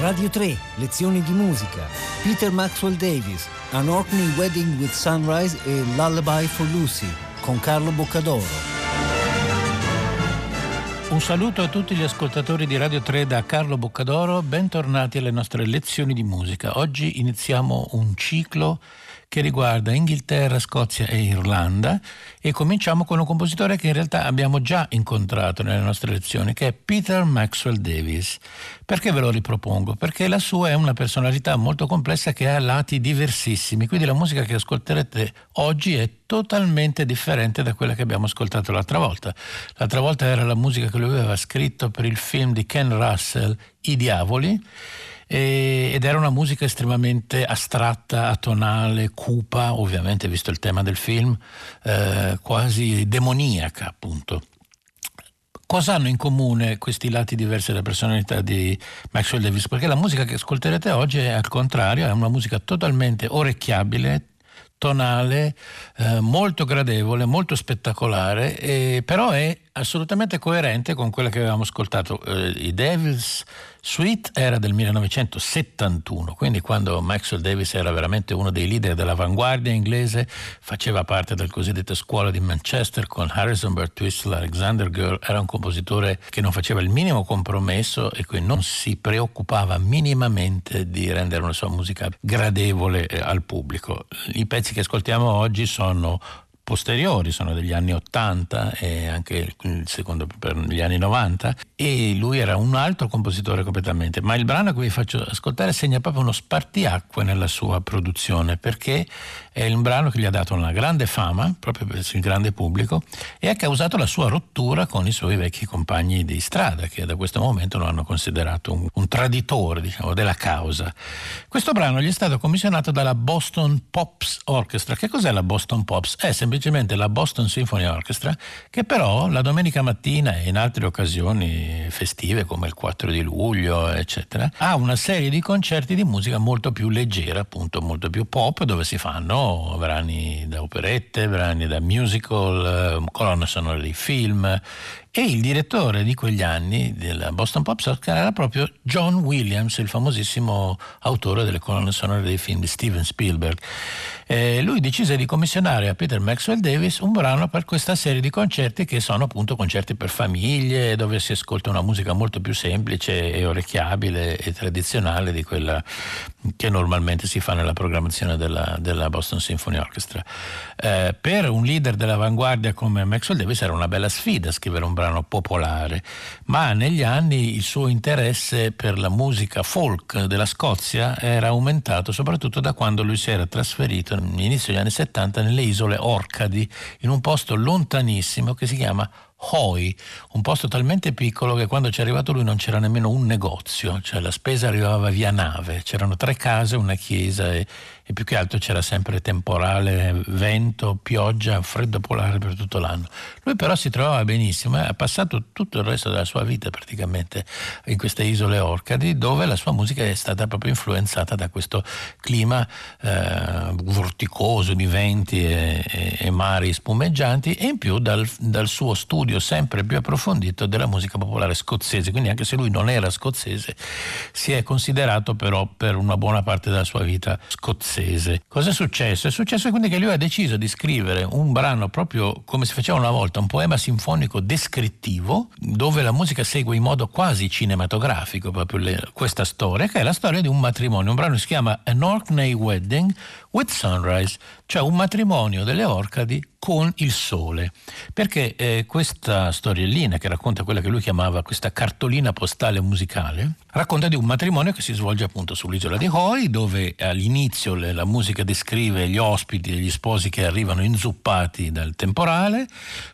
Radio 3, lezioni di musica. Peter Maxwell Davis, An Orkney Wedding with Sunrise e Lullaby for Lucy con Carlo Boccadoro. Un saluto a tutti gli ascoltatori di Radio 3 da Carlo Boccadoro, bentornati alle nostre lezioni di musica. Oggi iniziamo un ciclo che riguarda Inghilterra, Scozia e Irlanda e cominciamo con un compositore che in realtà abbiamo già incontrato nelle nostre lezioni, che è Peter Maxwell Davis. Perché ve lo ripropongo? Perché la sua è una personalità molto complessa che ha lati diversissimi, quindi la musica che ascolterete oggi è totalmente differente da quella che abbiamo ascoltato l'altra volta. L'altra volta era la musica che lui aveva scritto per il film di Ken Russell, I Diavoli ed era una musica estremamente astratta, atonale, cupa, ovviamente visto il tema del film, eh, quasi demoniaca appunto. Cosa hanno in comune questi lati diversi della personalità di Maxwell Davis? Perché la musica che ascolterete oggi è al contrario, è una musica totalmente orecchiabile, tonale, eh, molto gradevole, molto spettacolare, eh, però è assolutamente coerente con quella che avevamo ascoltato. Eh, I Devils Suite era del 1971, quindi quando Maxwell Davis era veramente uno dei leader dell'avanguardia inglese, faceva parte del cosiddetto scuola di Manchester con Harrison Birtwistle, Alexander Girl, era un compositore che non faceva il minimo compromesso e che non si preoccupava minimamente di rendere una sua musica gradevole eh, al pubblico. I pezzi che ascoltiamo oggi sono posteriori, sono degli anni 80 e anche il secondo per gli anni 90 e lui era un altro compositore completamente, ma il brano che vi faccio ascoltare segna proprio uno spartiacque nella sua produzione perché è un brano che gli ha dato una grande fama proprio per il grande pubblico e ha causato la sua rottura con i suoi vecchi compagni di strada che da questo momento lo hanno considerato un, un traditore diciamo, della causa. Questo brano gli è stato commissionato dalla Boston Pops Orchestra. Che cos'è la Boston Pops? È semplicemente semplicemente la Boston Symphony Orchestra, che però la domenica mattina e in altre occasioni festive come il 4 di luglio, eccetera, ha una serie di concerti di musica molto più leggera, appunto molto più pop, dove si fanno brani da operette, brani da musical, eh, colonne sonore di film e il direttore di quegli anni della Boston Pop Orchestra era proprio John Williams, il famosissimo autore delle colonne sonore dei film di Steven Spielberg. Eh, lui decise di commissionare a Peter Maxwell Davis un brano per questa serie di concerti che sono appunto concerti per famiglie, dove si ascolta una musica molto più semplice e orecchiabile e tradizionale di quella che normalmente si fa nella programmazione della, della Boston Symphony Orchestra. Eh, per un leader dell'avanguardia come Maxwell Davis era una bella sfida scrivere un brano popolare, ma negli anni il suo interesse per la musica folk della Scozia era aumentato soprattutto da quando lui si era trasferito all'inizio degli anni 70 nelle isole Orcadi, in un posto lontanissimo che si chiama Hoi, un posto talmente piccolo che quando ci è arrivato lui non c'era nemmeno un negozio, cioè la spesa arrivava via nave, c'erano tre case, una chiesa e, e più che altro c'era sempre temporale, vento, pioggia, freddo polare per tutto l'anno. Lui però si trovava benissimo e ha passato tutto il resto della sua vita praticamente in queste isole Orcadi dove la sua musica è stata proprio influenzata da questo clima eh, vorticoso di venti e, e, e, mari spumeggianti e in più dal, dal suo studio sempre più approfondito della musica popolare scozzese, quindi anche se lui non era scozzese si è considerato però per una buona parte della sua vita scozzese scozzese. Cosa è successo? È successo quindi che lui ha deciso di scrivere un brano proprio come si faceva una volta, un poema sinfonico descrittivo, dove la musica segue in modo quasi cinematografico proprio le, questa storia, che è la storia di un matrimonio. Un brano si chiama An Orkney Wedding with Sunrise, cioè un matrimonio delle Orcadi con il sole, perché eh, questa storiellina che racconta quella che lui chiamava questa cartolina postale musicale, racconta di un matrimonio che si svolge appunto sull'isola di Hoi, dove all'inizio le, la musica descrive gli ospiti e gli sposi che arrivano inzuppati dal temporale,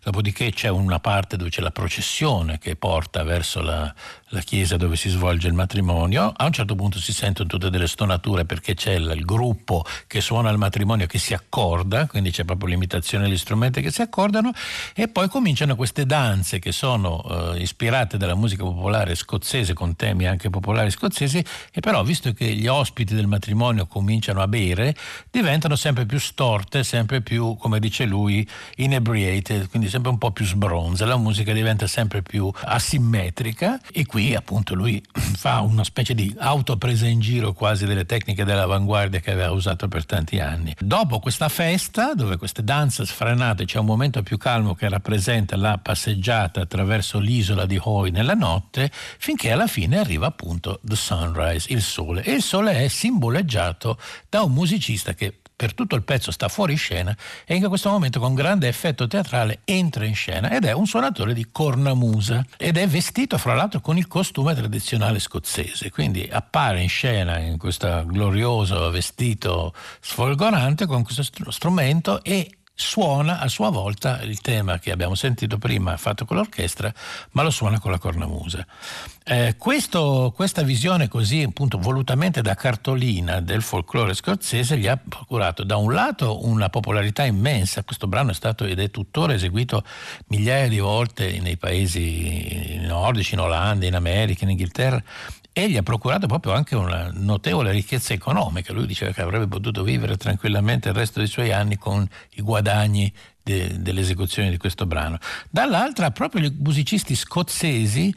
dopodiché c'è una parte dove c'è la processione che porta verso la, la chiesa dove si svolge il matrimonio, a un certo punto si sentono tutte delle stonature perché c'è il, gruppo che suona il matrimonio che si accorda, quindi c'è proprio l'imitazione degli strumenti che si accordano e poi cominciano queste danze che sono eh, ispirate dalla musica popolare scozzese con temi anche popolari scozzesi e però visto che gli ospiti del matrimonio cominciano a bere diventano sempre più storte, sempre più come dice lui inebriated, quindi sempre un po' più sbronza, la musica diventa sempre più asimmetrica e qui appunto lui fa una specie di autopresa in giro quasi delle tecniche dell'avanguardia che aveva usato per tanti anni. Dopo questa festa, dove queste danze sfrenate, c'è un momento più calmo che rappresenta la passeggiata attraverso l'isola di Hoy nella notte, finché alla fine arriva appunto The Sunrise, il sole. E il sole è simboleggiato da un musicista che per tutto il pezzo sta fuori scena e in questo momento con grande effetto teatrale entra in scena ed è un suonatore di cornamusa ed è vestito fra l'altro con il costume tradizionale scozzese, quindi appare in scena in questo glorioso vestito sfolgorante con questo strumento e suona a sua volta il tema che abbiamo sentito prima fatto con l'orchestra, ma lo suona con la cornamusa. Eh, questo, questa visione così appunto volutamente da cartolina del folklore scozzese gli ha procurato da un lato una popolarità immensa, questo brano è stato ed è tuttora eseguito migliaia di volte nei paesi nordici, in Olanda, in America, in Inghilterra, e gli ha procurato proprio anche una notevole ricchezza economica. Lui diceva che avrebbe potuto vivere tranquillamente il resto dei suoi anni con i guadagni de, dell'esecuzione di questo brano. Dall'altra, proprio i musicisti scozzesi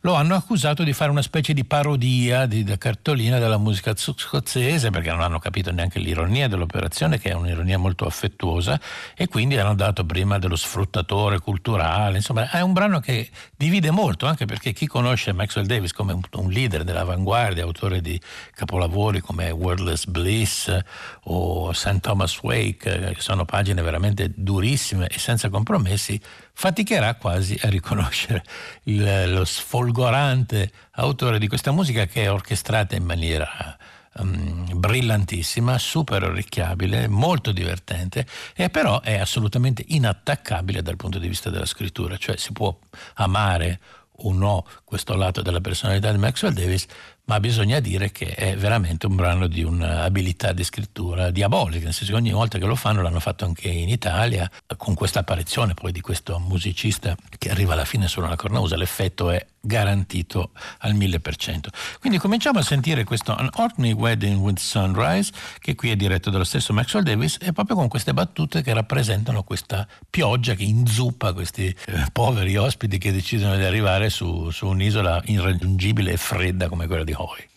lo hanno accusato di fare una specie di parodia di, di cartolina della musica scozzese perché non hanno capito neanche l'ironia dell'operazione, che è un'ironia molto affettuosa, e quindi hanno dato prima dello sfruttatore culturale. Insomma, è un brano che divide molto, anche perché chi conosce Maxwell Davis come un, un leader dell'avanguardia, autore di capolavori come Wordless Bliss o St. Thomas Wake, che sono pagine veramente durissime, purissime e senza compromessi, faticherà quasi a riconoscere il, lo sfolgorante autore di questa musica che è orchestrata in maniera um, brillantissima, super orecchiabile, molto divertente e però è assolutamente inattaccabile dal punto di vista della scrittura, cioè si può amare o no questo lato della personalità di Maxwell Davis, ma bisogna dire che è veramente un brano di un'abilità di scrittura diabolica, nel senso che ogni volta che lo fanno l'hanno fatto anche in Italia, con questa apparizione poi di questo musicista che arriva alla fine solo alla cornausa, l'effetto è garantito al 1000%. Quindi cominciamo a sentire questo An Orkney Wedding with Sunrise, che qui è diretto dallo stesso Maxwell Davis, e proprio con queste battute che rappresentano questa pioggia che inzuppa questi eh, poveri ospiti che decidono di arrivare su, su un'isola irraggiungibile e fredda come quella di Hoy.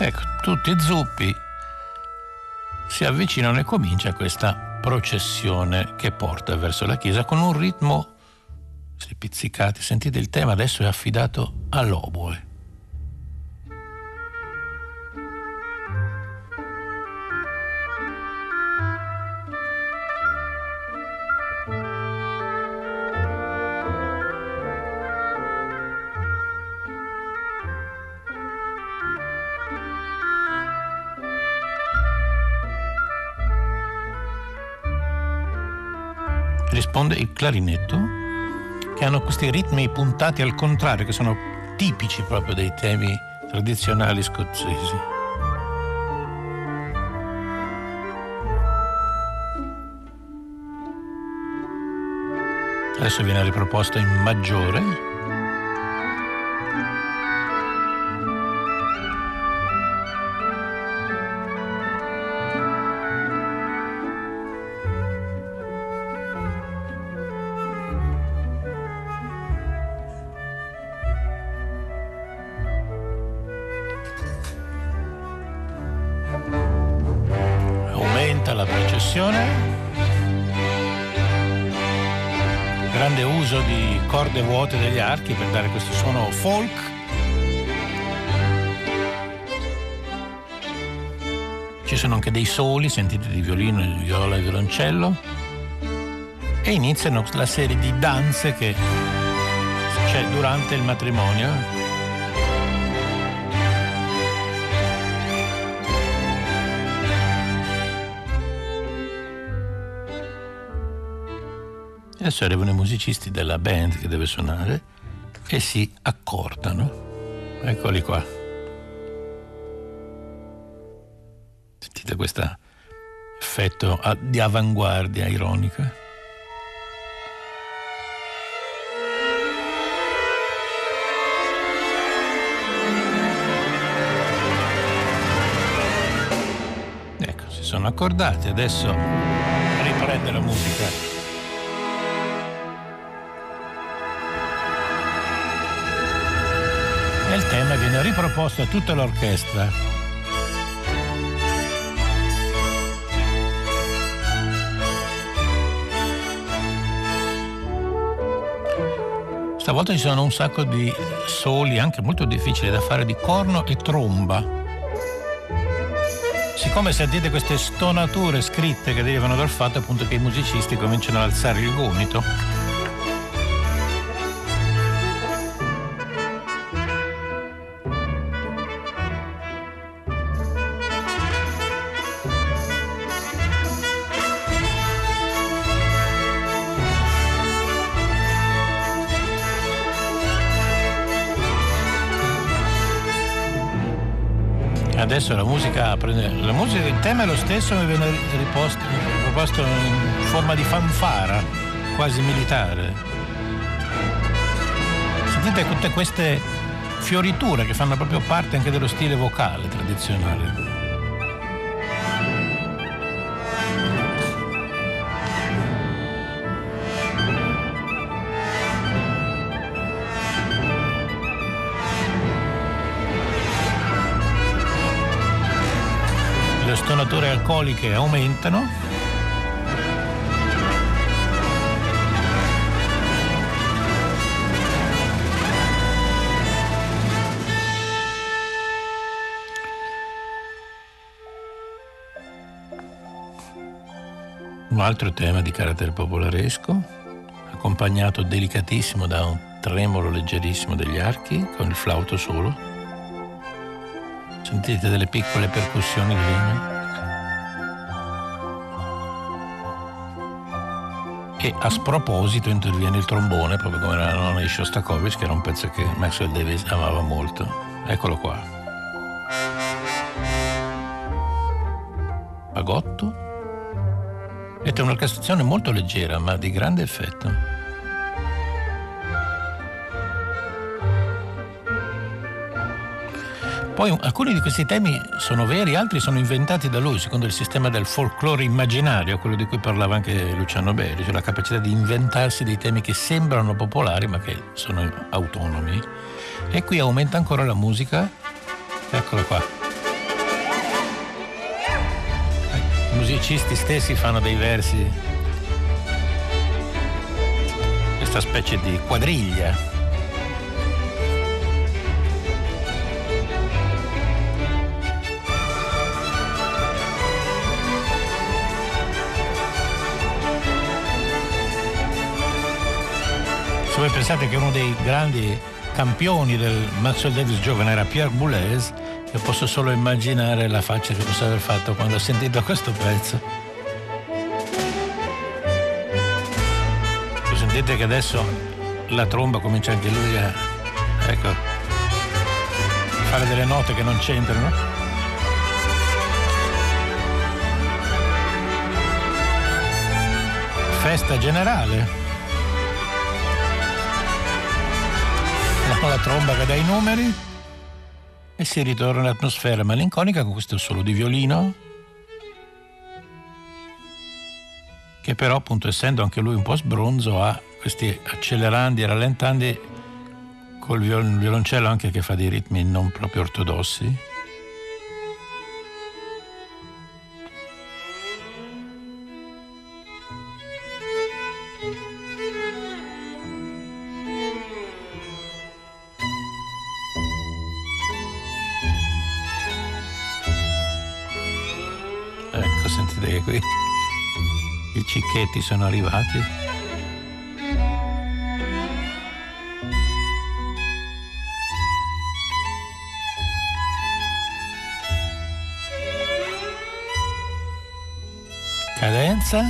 Ecco, tutti zuppi si avvicinano e comincia questa processione che porta verso la chiesa con un ritmo pizzicati. Sentite il tema adesso è affidato all'oboe. Risponde il clarinetto, che hanno questi ritmi puntati al contrario, che sono tipici proprio dei temi tradizionali scozzesi. Adesso viene riproposto in maggiore. Ci sono anche dei soli, sentiti di violino, di viola e violoncello. E iniziano la serie di danze che c'è durante il matrimonio. Adesso arrivano i musicisti della band che deve suonare e si accordano. Eccoli qua. Sentite questo effetto di avanguardia ironica. Ecco, si sono accordati, adesso riprende la musica. e il tema viene riproposto a tutta l'orchestra. Stavolta ci sono un sacco di soli, anche molto difficili da fare, di corno e tromba. Siccome sentite queste stonature scritte che derivano dal fatto appunto che i musicisti cominciano ad alzare il gomito, adesso la musica prende. La musica, il tema è lo stesso, ma viene riposto, riproposto in forma di fanfara, quasi militare. Sentite tutte queste fioriture che fanno proprio parte anche dello stile vocale tradizionale. Stonature alcoliche aumentano. Un altro tema di carattere popolaresco, accompagnato delicatissimo da un tremolo leggerissimo degli archi con il flauto solo. Sentite delle piccole percussioni di legno. E a sproposito interviene il trombone proprio come la nonna di Shostakovich che era un pezzo che Maxwell Davis amava molto. Eccolo qua. Fagotto ed è un'orchestrazione molto leggera ma di grande effetto Poi alcuni di questi temi sono veri, altri sono inventati da lui, secondo il sistema del folklore immaginario, quello di cui parlava anche Luciano Belli, cioè la capacità di inventarsi dei temi che sembrano popolari ma che sono autonomi. E qui aumenta ancora la musica. Eccolo qua. I musicisti stessi fanno dei versi, questa specie di quadriglia voi pensate che uno dei grandi campioni del Maxwell Davis giovane era Pierre Boulez, io posso solo immaginare la faccia che possa aver fatto quando ho sentito questo pezzo. Sentite che adesso la tromba comincia anche lui a ecco, fare delle note che non c'entrano. Festa generale. Con la tromba che dà i numeri e si ritorna all'atmosfera malinconica con questo solo di violino che però appunto essendo anche lui un po' sbronzo ha questi accelerandi e rallentandi col violoncello anche che fa dei ritmi non proprio ortodossi pacchetti sono arrivati? Cadenza?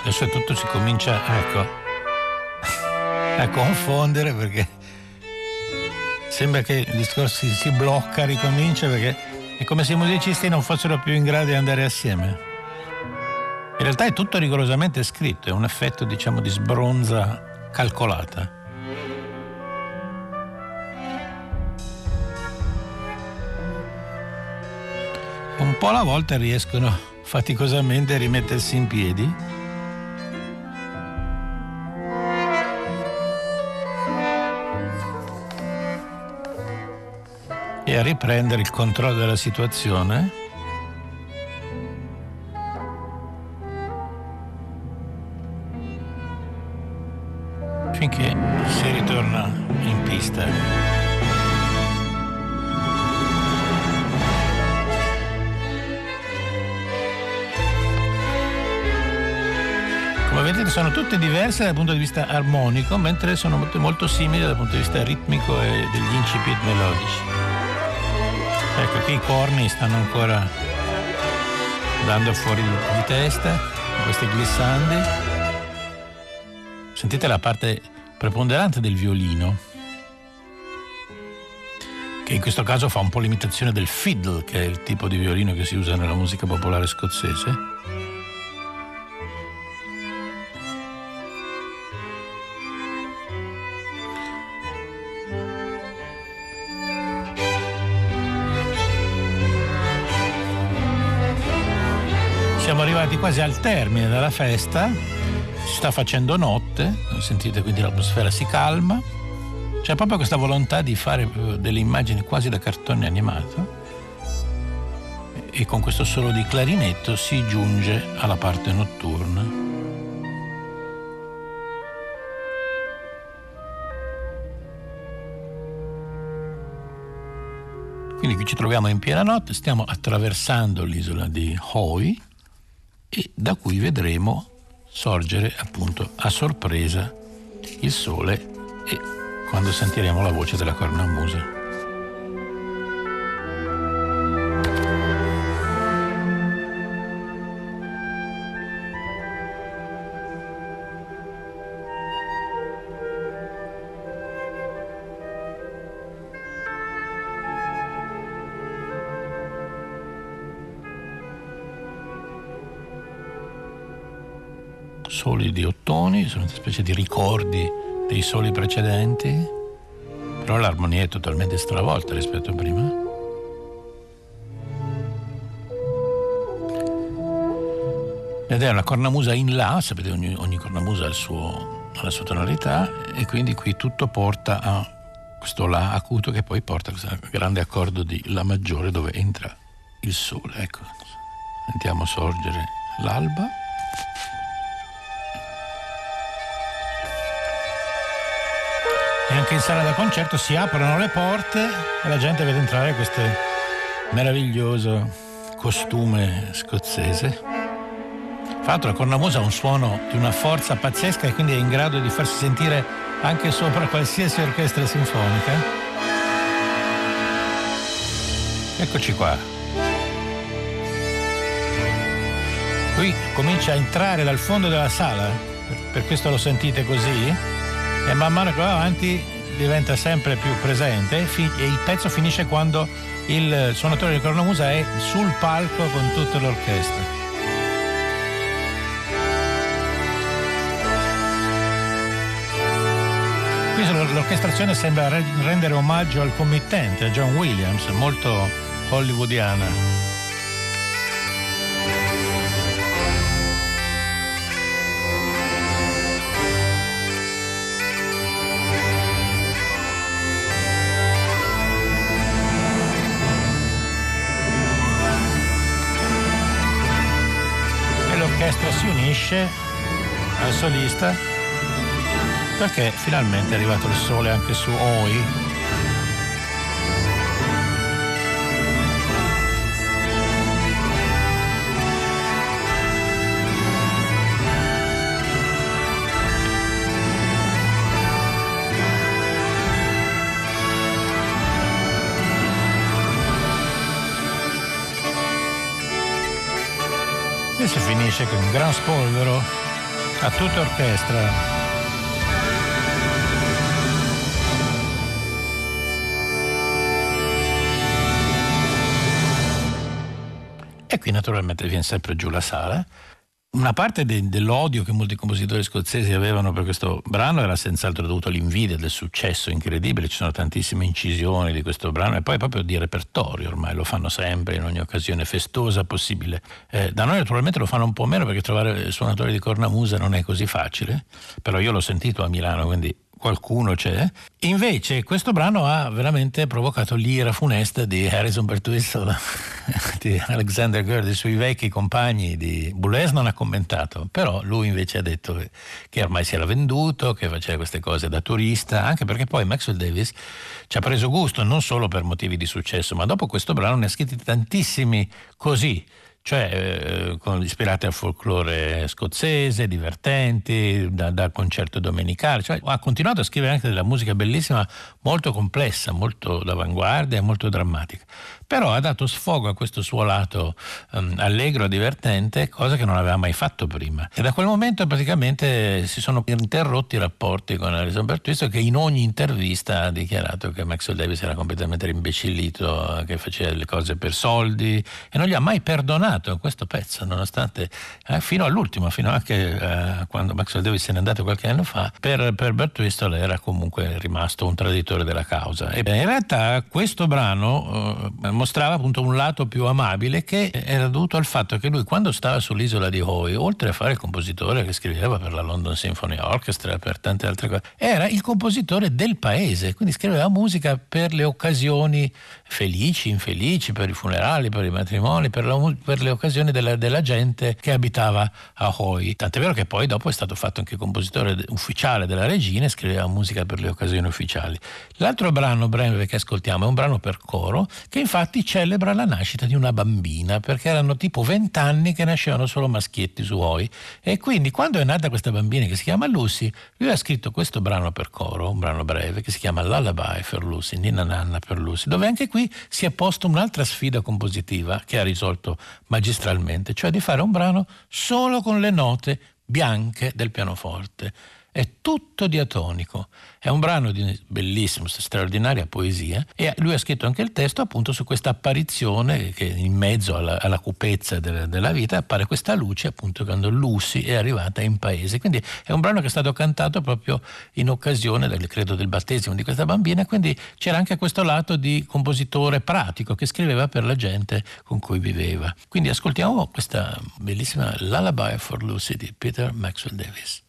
Adesso tutto si comincia, ecco, a confondere perché sembra che il discorso si blocca, ricomincia perché è come se i musicisti non fossero più in grado di andare assieme. In realtà è tutto rigorosamente scritto, è un effetto diciamo di sbronza calcolata. Un po' alla volta riescono faticosamente a rimettersi in piedi. A riprendere il controllo della situazione. finché si ritorna in pista. Come vedete sono tutte diverse dal punto di vista armonico, mentre sono molto, molto simili dal punto di vista ritmico e degli incipit melodici. Ecco, qui i corni stanno ancora andando fuori di testa, questi glissandi. Sentite la parte preponderante del violino, che in questo caso fa un po' l'imitazione del fiddle, che è il tipo di violino che si usa nella musica popolare scozzese. Arrivati quasi al termine della festa si sta facendo notte, sentite quindi l'atmosfera si calma, c'è proprio questa volontà di fare eh, delle immagini quasi da cartone animato e con questo solo di clarinetto si giunge alla parte notturna. Quindi qui ci troviamo in piena notte, stiamo attraversando l'isola di Hoi e da qui vedremo sorgere appunto a sorpresa il sole e quando sentiremo la voce della cornamusa. Sono una specie di ricordi dei soli precedenti, però l'armonia è totalmente stravolta rispetto a prima. Ed è una cornamusa in La, sapete ogni, ogni cornamusa ha, suo, ha la sua tonalità e quindi qui tutto porta a questo La acuto che poi porta a questo grande accordo di La maggiore dove entra il sole. Ecco, sentiamo sorgere l'alba. E anche in sala da concerto si aprono le porte e la gente vede entrare questo meraviglioso costume scozzese. Tra l'altro la cornamusa ha un suono di una forza pazzesca e quindi è in grado di farsi sentire anche sopra qualsiasi orchestra sinfonica. Eccoci qua. Qui comincia a entrare dal fondo della sala, per questo lo sentite così e man mano che va avanti diventa sempre più presente e il pezzo finisce quando il suonatore di cornamusa è sul palco con tutta l'orchestra. Qui l'orchestrazione sembra rendere omaggio al committente, a John Williams, molto hollywoodiana. L'orchestra si unisce al solista perché finalmente è arrivato il sole anche su Oi. Si finisce con un gran spolvero A tutta orchestra. E qui naturalmente viene sempre giù la sala una parte de- dell'odio che molti compositori scozzesi avevano per questo brano era senz'altro dovuto all'invidia del successo incredibile, ci sono tantissime incisioni di questo brano e poi proprio di repertorio, ormai lo fanno sempre in ogni occasione festosa possibile. Eh, da noi naturalmente lo fanno un po' meno perché trovare suonatori di cornamusa non è così facile, però io l'ho sentito a Milano, quindi qualcuno c'è. Invece questo brano ha veramente provocato l'ira funesta di Harrison Bertwistle, di Alexander Gurdy sui vecchi compagni di Boulez non ha commentato, però lui invece ha detto che ormai si era venduto, che faceva queste cose da turista, anche perché poi Maxwell Davis ci ha preso gusto non solo per motivi di successo, ma dopo questo brano ne ha scritti tantissimi così cioè eh, ispirate al folklore scozzese, divertenti, da, dal concerto domenicale. Cioè, ha continuato a scrivere anche della musica bellissima, molto complessa, molto d'avanguardia e molto drammatica però ha dato sfogo a questo suo lato um, allegro, divertente, cosa che non aveva mai fatto prima. E da quel momento praticamente si sono interrotti i rapporti con Alison Bertwisto che in ogni intervista ha dichiarato che Maxwell Davis era completamente rimbecillito, che faceva le cose per soldi e non gli ha mai perdonato questo pezzo, nonostante eh, fino all'ultimo, fino anche eh, quando Maxwell Davis se n'è andato qualche anno fa, per, per Bertwisto era comunque rimasto un traditore della causa. E in realtà questo brano eh, mostrava appunto un lato più amabile che era dovuto al fatto che lui quando stava sull'isola di Hoy, oltre a fare il compositore che scriveva per la London Symphony Orchestra per tante altre cose, era il compositore del paese, quindi scriveva musica per le occasioni felici, infelici, per i funerali, per i matrimoni, per, la, per le occasioni della, della, gente che abitava a Hoy. Tant'è vero che poi dopo è stato fatto anche compositore ufficiale della regina e scriveva musica per le occasioni ufficiali. L'altro brano breve che ascoltiamo è un brano per coro che infatti celebra la nascita di una bambina perché erano tipo vent'anni che nascevano solo maschietti su Hoy e quindi quando è nata questa bambina che si chiama Lucy lui ha scritto questo brano per coro, un brano breve che si chiama Lullaby for Lucy, Nina Nanna per Lucy, dove anche qui si è posto un'altra sfida compositiva che ha risolto magistralmente, cioè di fare un brano solo con le note bianche del pianoforte è tutto diatonico. È un brano di bellissima, straordinaria poesia e lui ha scritto anche il testo appunto su questa apparizione che in mezzo alla, alla cupezza della, della, vita appare questa luce appunto quando Lucy è arrivata in paese. Quindi è un brano che è stato cantato proprio in occasione del, credo, del battesimo di questa bambina, quindi c'era anche questo lato di compositore pratico che scriveva per la gente con cui viveva. Quindi ascoltiamo questa bellissima Lullaby for Lucy di Peter Maxwell Davis.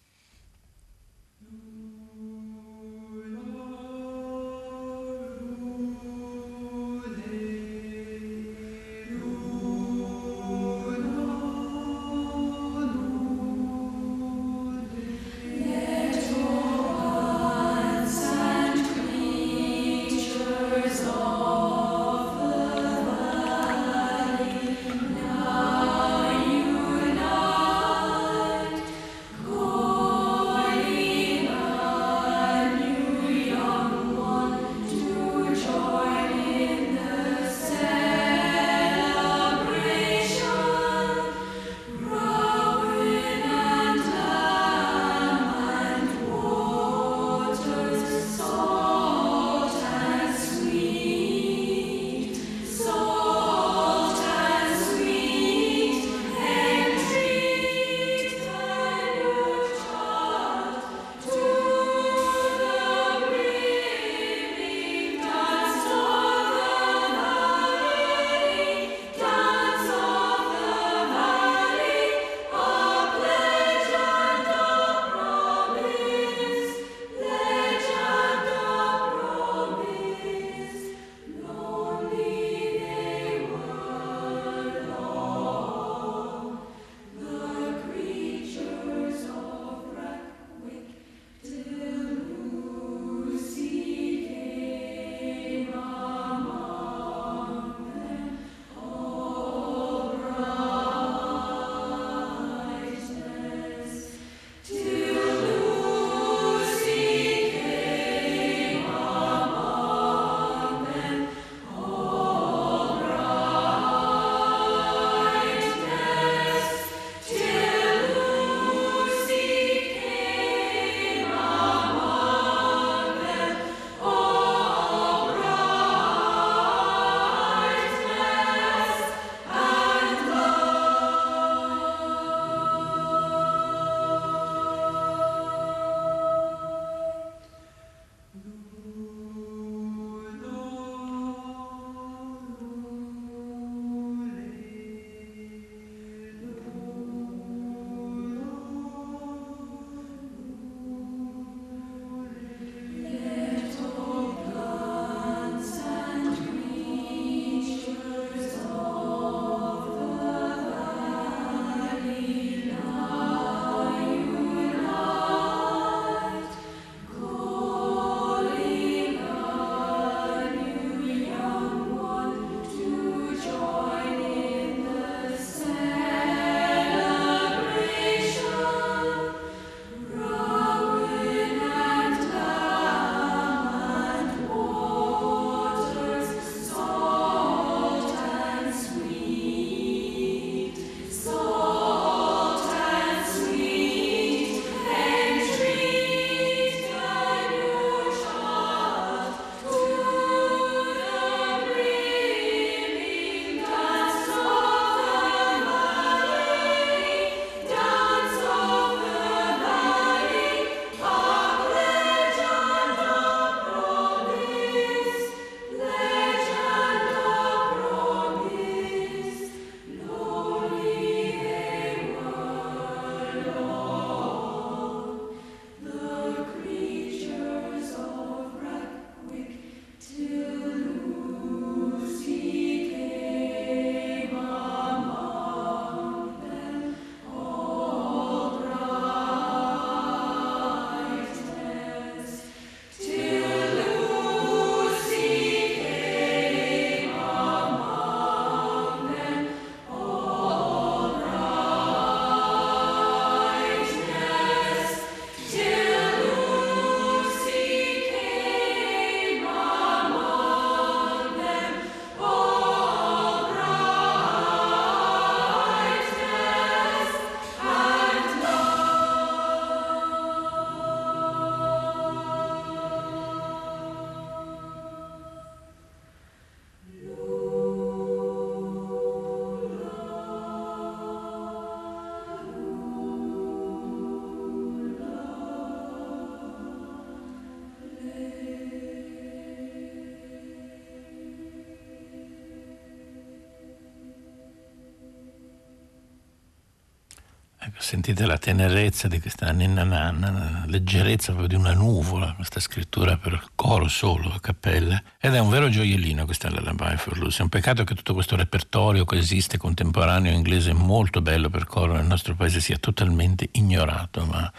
Sentite la tenerezza di questa ninna nanna, la leggerezza proprio di una nuvola, questa scrittura per coro solo, a cappella. Ed è un vero gioiellino questa Lullaby for Lucy. È un peccato che tutto questo repertorio che esiste contemporaneo inglese molto bello per coro nel nostro paese sia totalmente ignorato, ma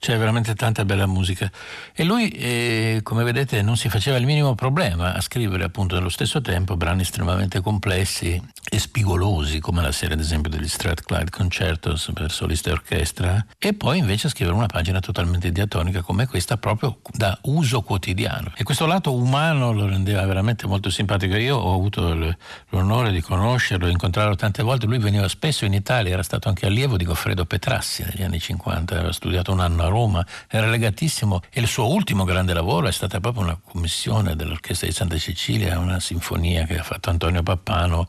c'è veramente tanta bella musica. E lui, eh, come vedete, non si faceva il minimo problema a scrivere appunto nello stesso tempo brani estremamente complessi e spigolosi, come la serie ad esempio degli Strathclyde Concertos per solista e orchestra, e poi invece scrivere una pagina totalmente diatonica come questa proprio da uso quotidiano. E questo lato umano lo rendeva veramente molto simpatico. Io ho avuto l'onore di conoscerlo, incontrarlo tante volte, lui veniva spesso in Italia, era stato anche allievo di Goffredo Petrassi negli anni 50, aveva studiato un anno a Roma, era legatissimo e il suo ultimo grande lavoro è stata proprio una commissione dell'Orchestra di Santa Cecilia, una sinfonia che ha fatto Antonio Pappano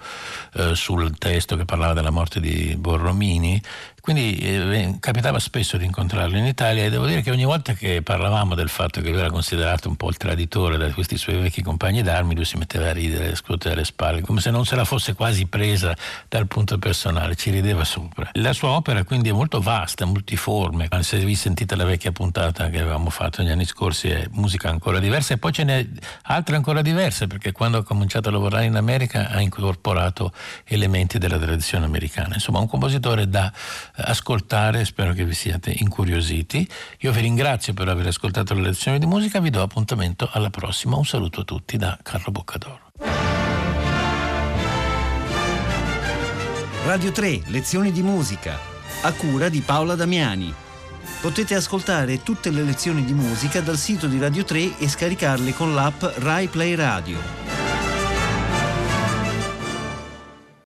eh, sul testo che parlava della morte di Borromini quindi eh, capitava spesso di incontrarlo in Italia e devo dire che ogni volta che parlavamo del fatto che lui era considerato un po' il traditore da questi suoi vecchi compagni d'armi, lui si metteva a ridere, scuotere le spalle, come se non se la fosse quasi presa dal punto personale, ci rideva sopra. La sua opera quindi è molto vasta, multiforme, se vi sentite la vecchia puntata che avevamo fatto negli anni scorsi è musica ancora diversa e poi ce n'è altre ancora diverse perché quando ha cominciato a lavorare in America ha incorporato elementi della tradizione americana. Insomma, un compositore da ascoltare, spero che vi siate incuriositi. Io vi ringrazio per aver ascoltato la lezione di musica, vi do appuntamento alla prossima. Un saluto a tutti da Carlo Boccadoro. Radio 3, lezioni di musica, a cura di Paola Damiani. Potete ascoltare tutte le lezioni di musica dal sito di Radio 3 e scaricarle con l'app Rai Play Radio.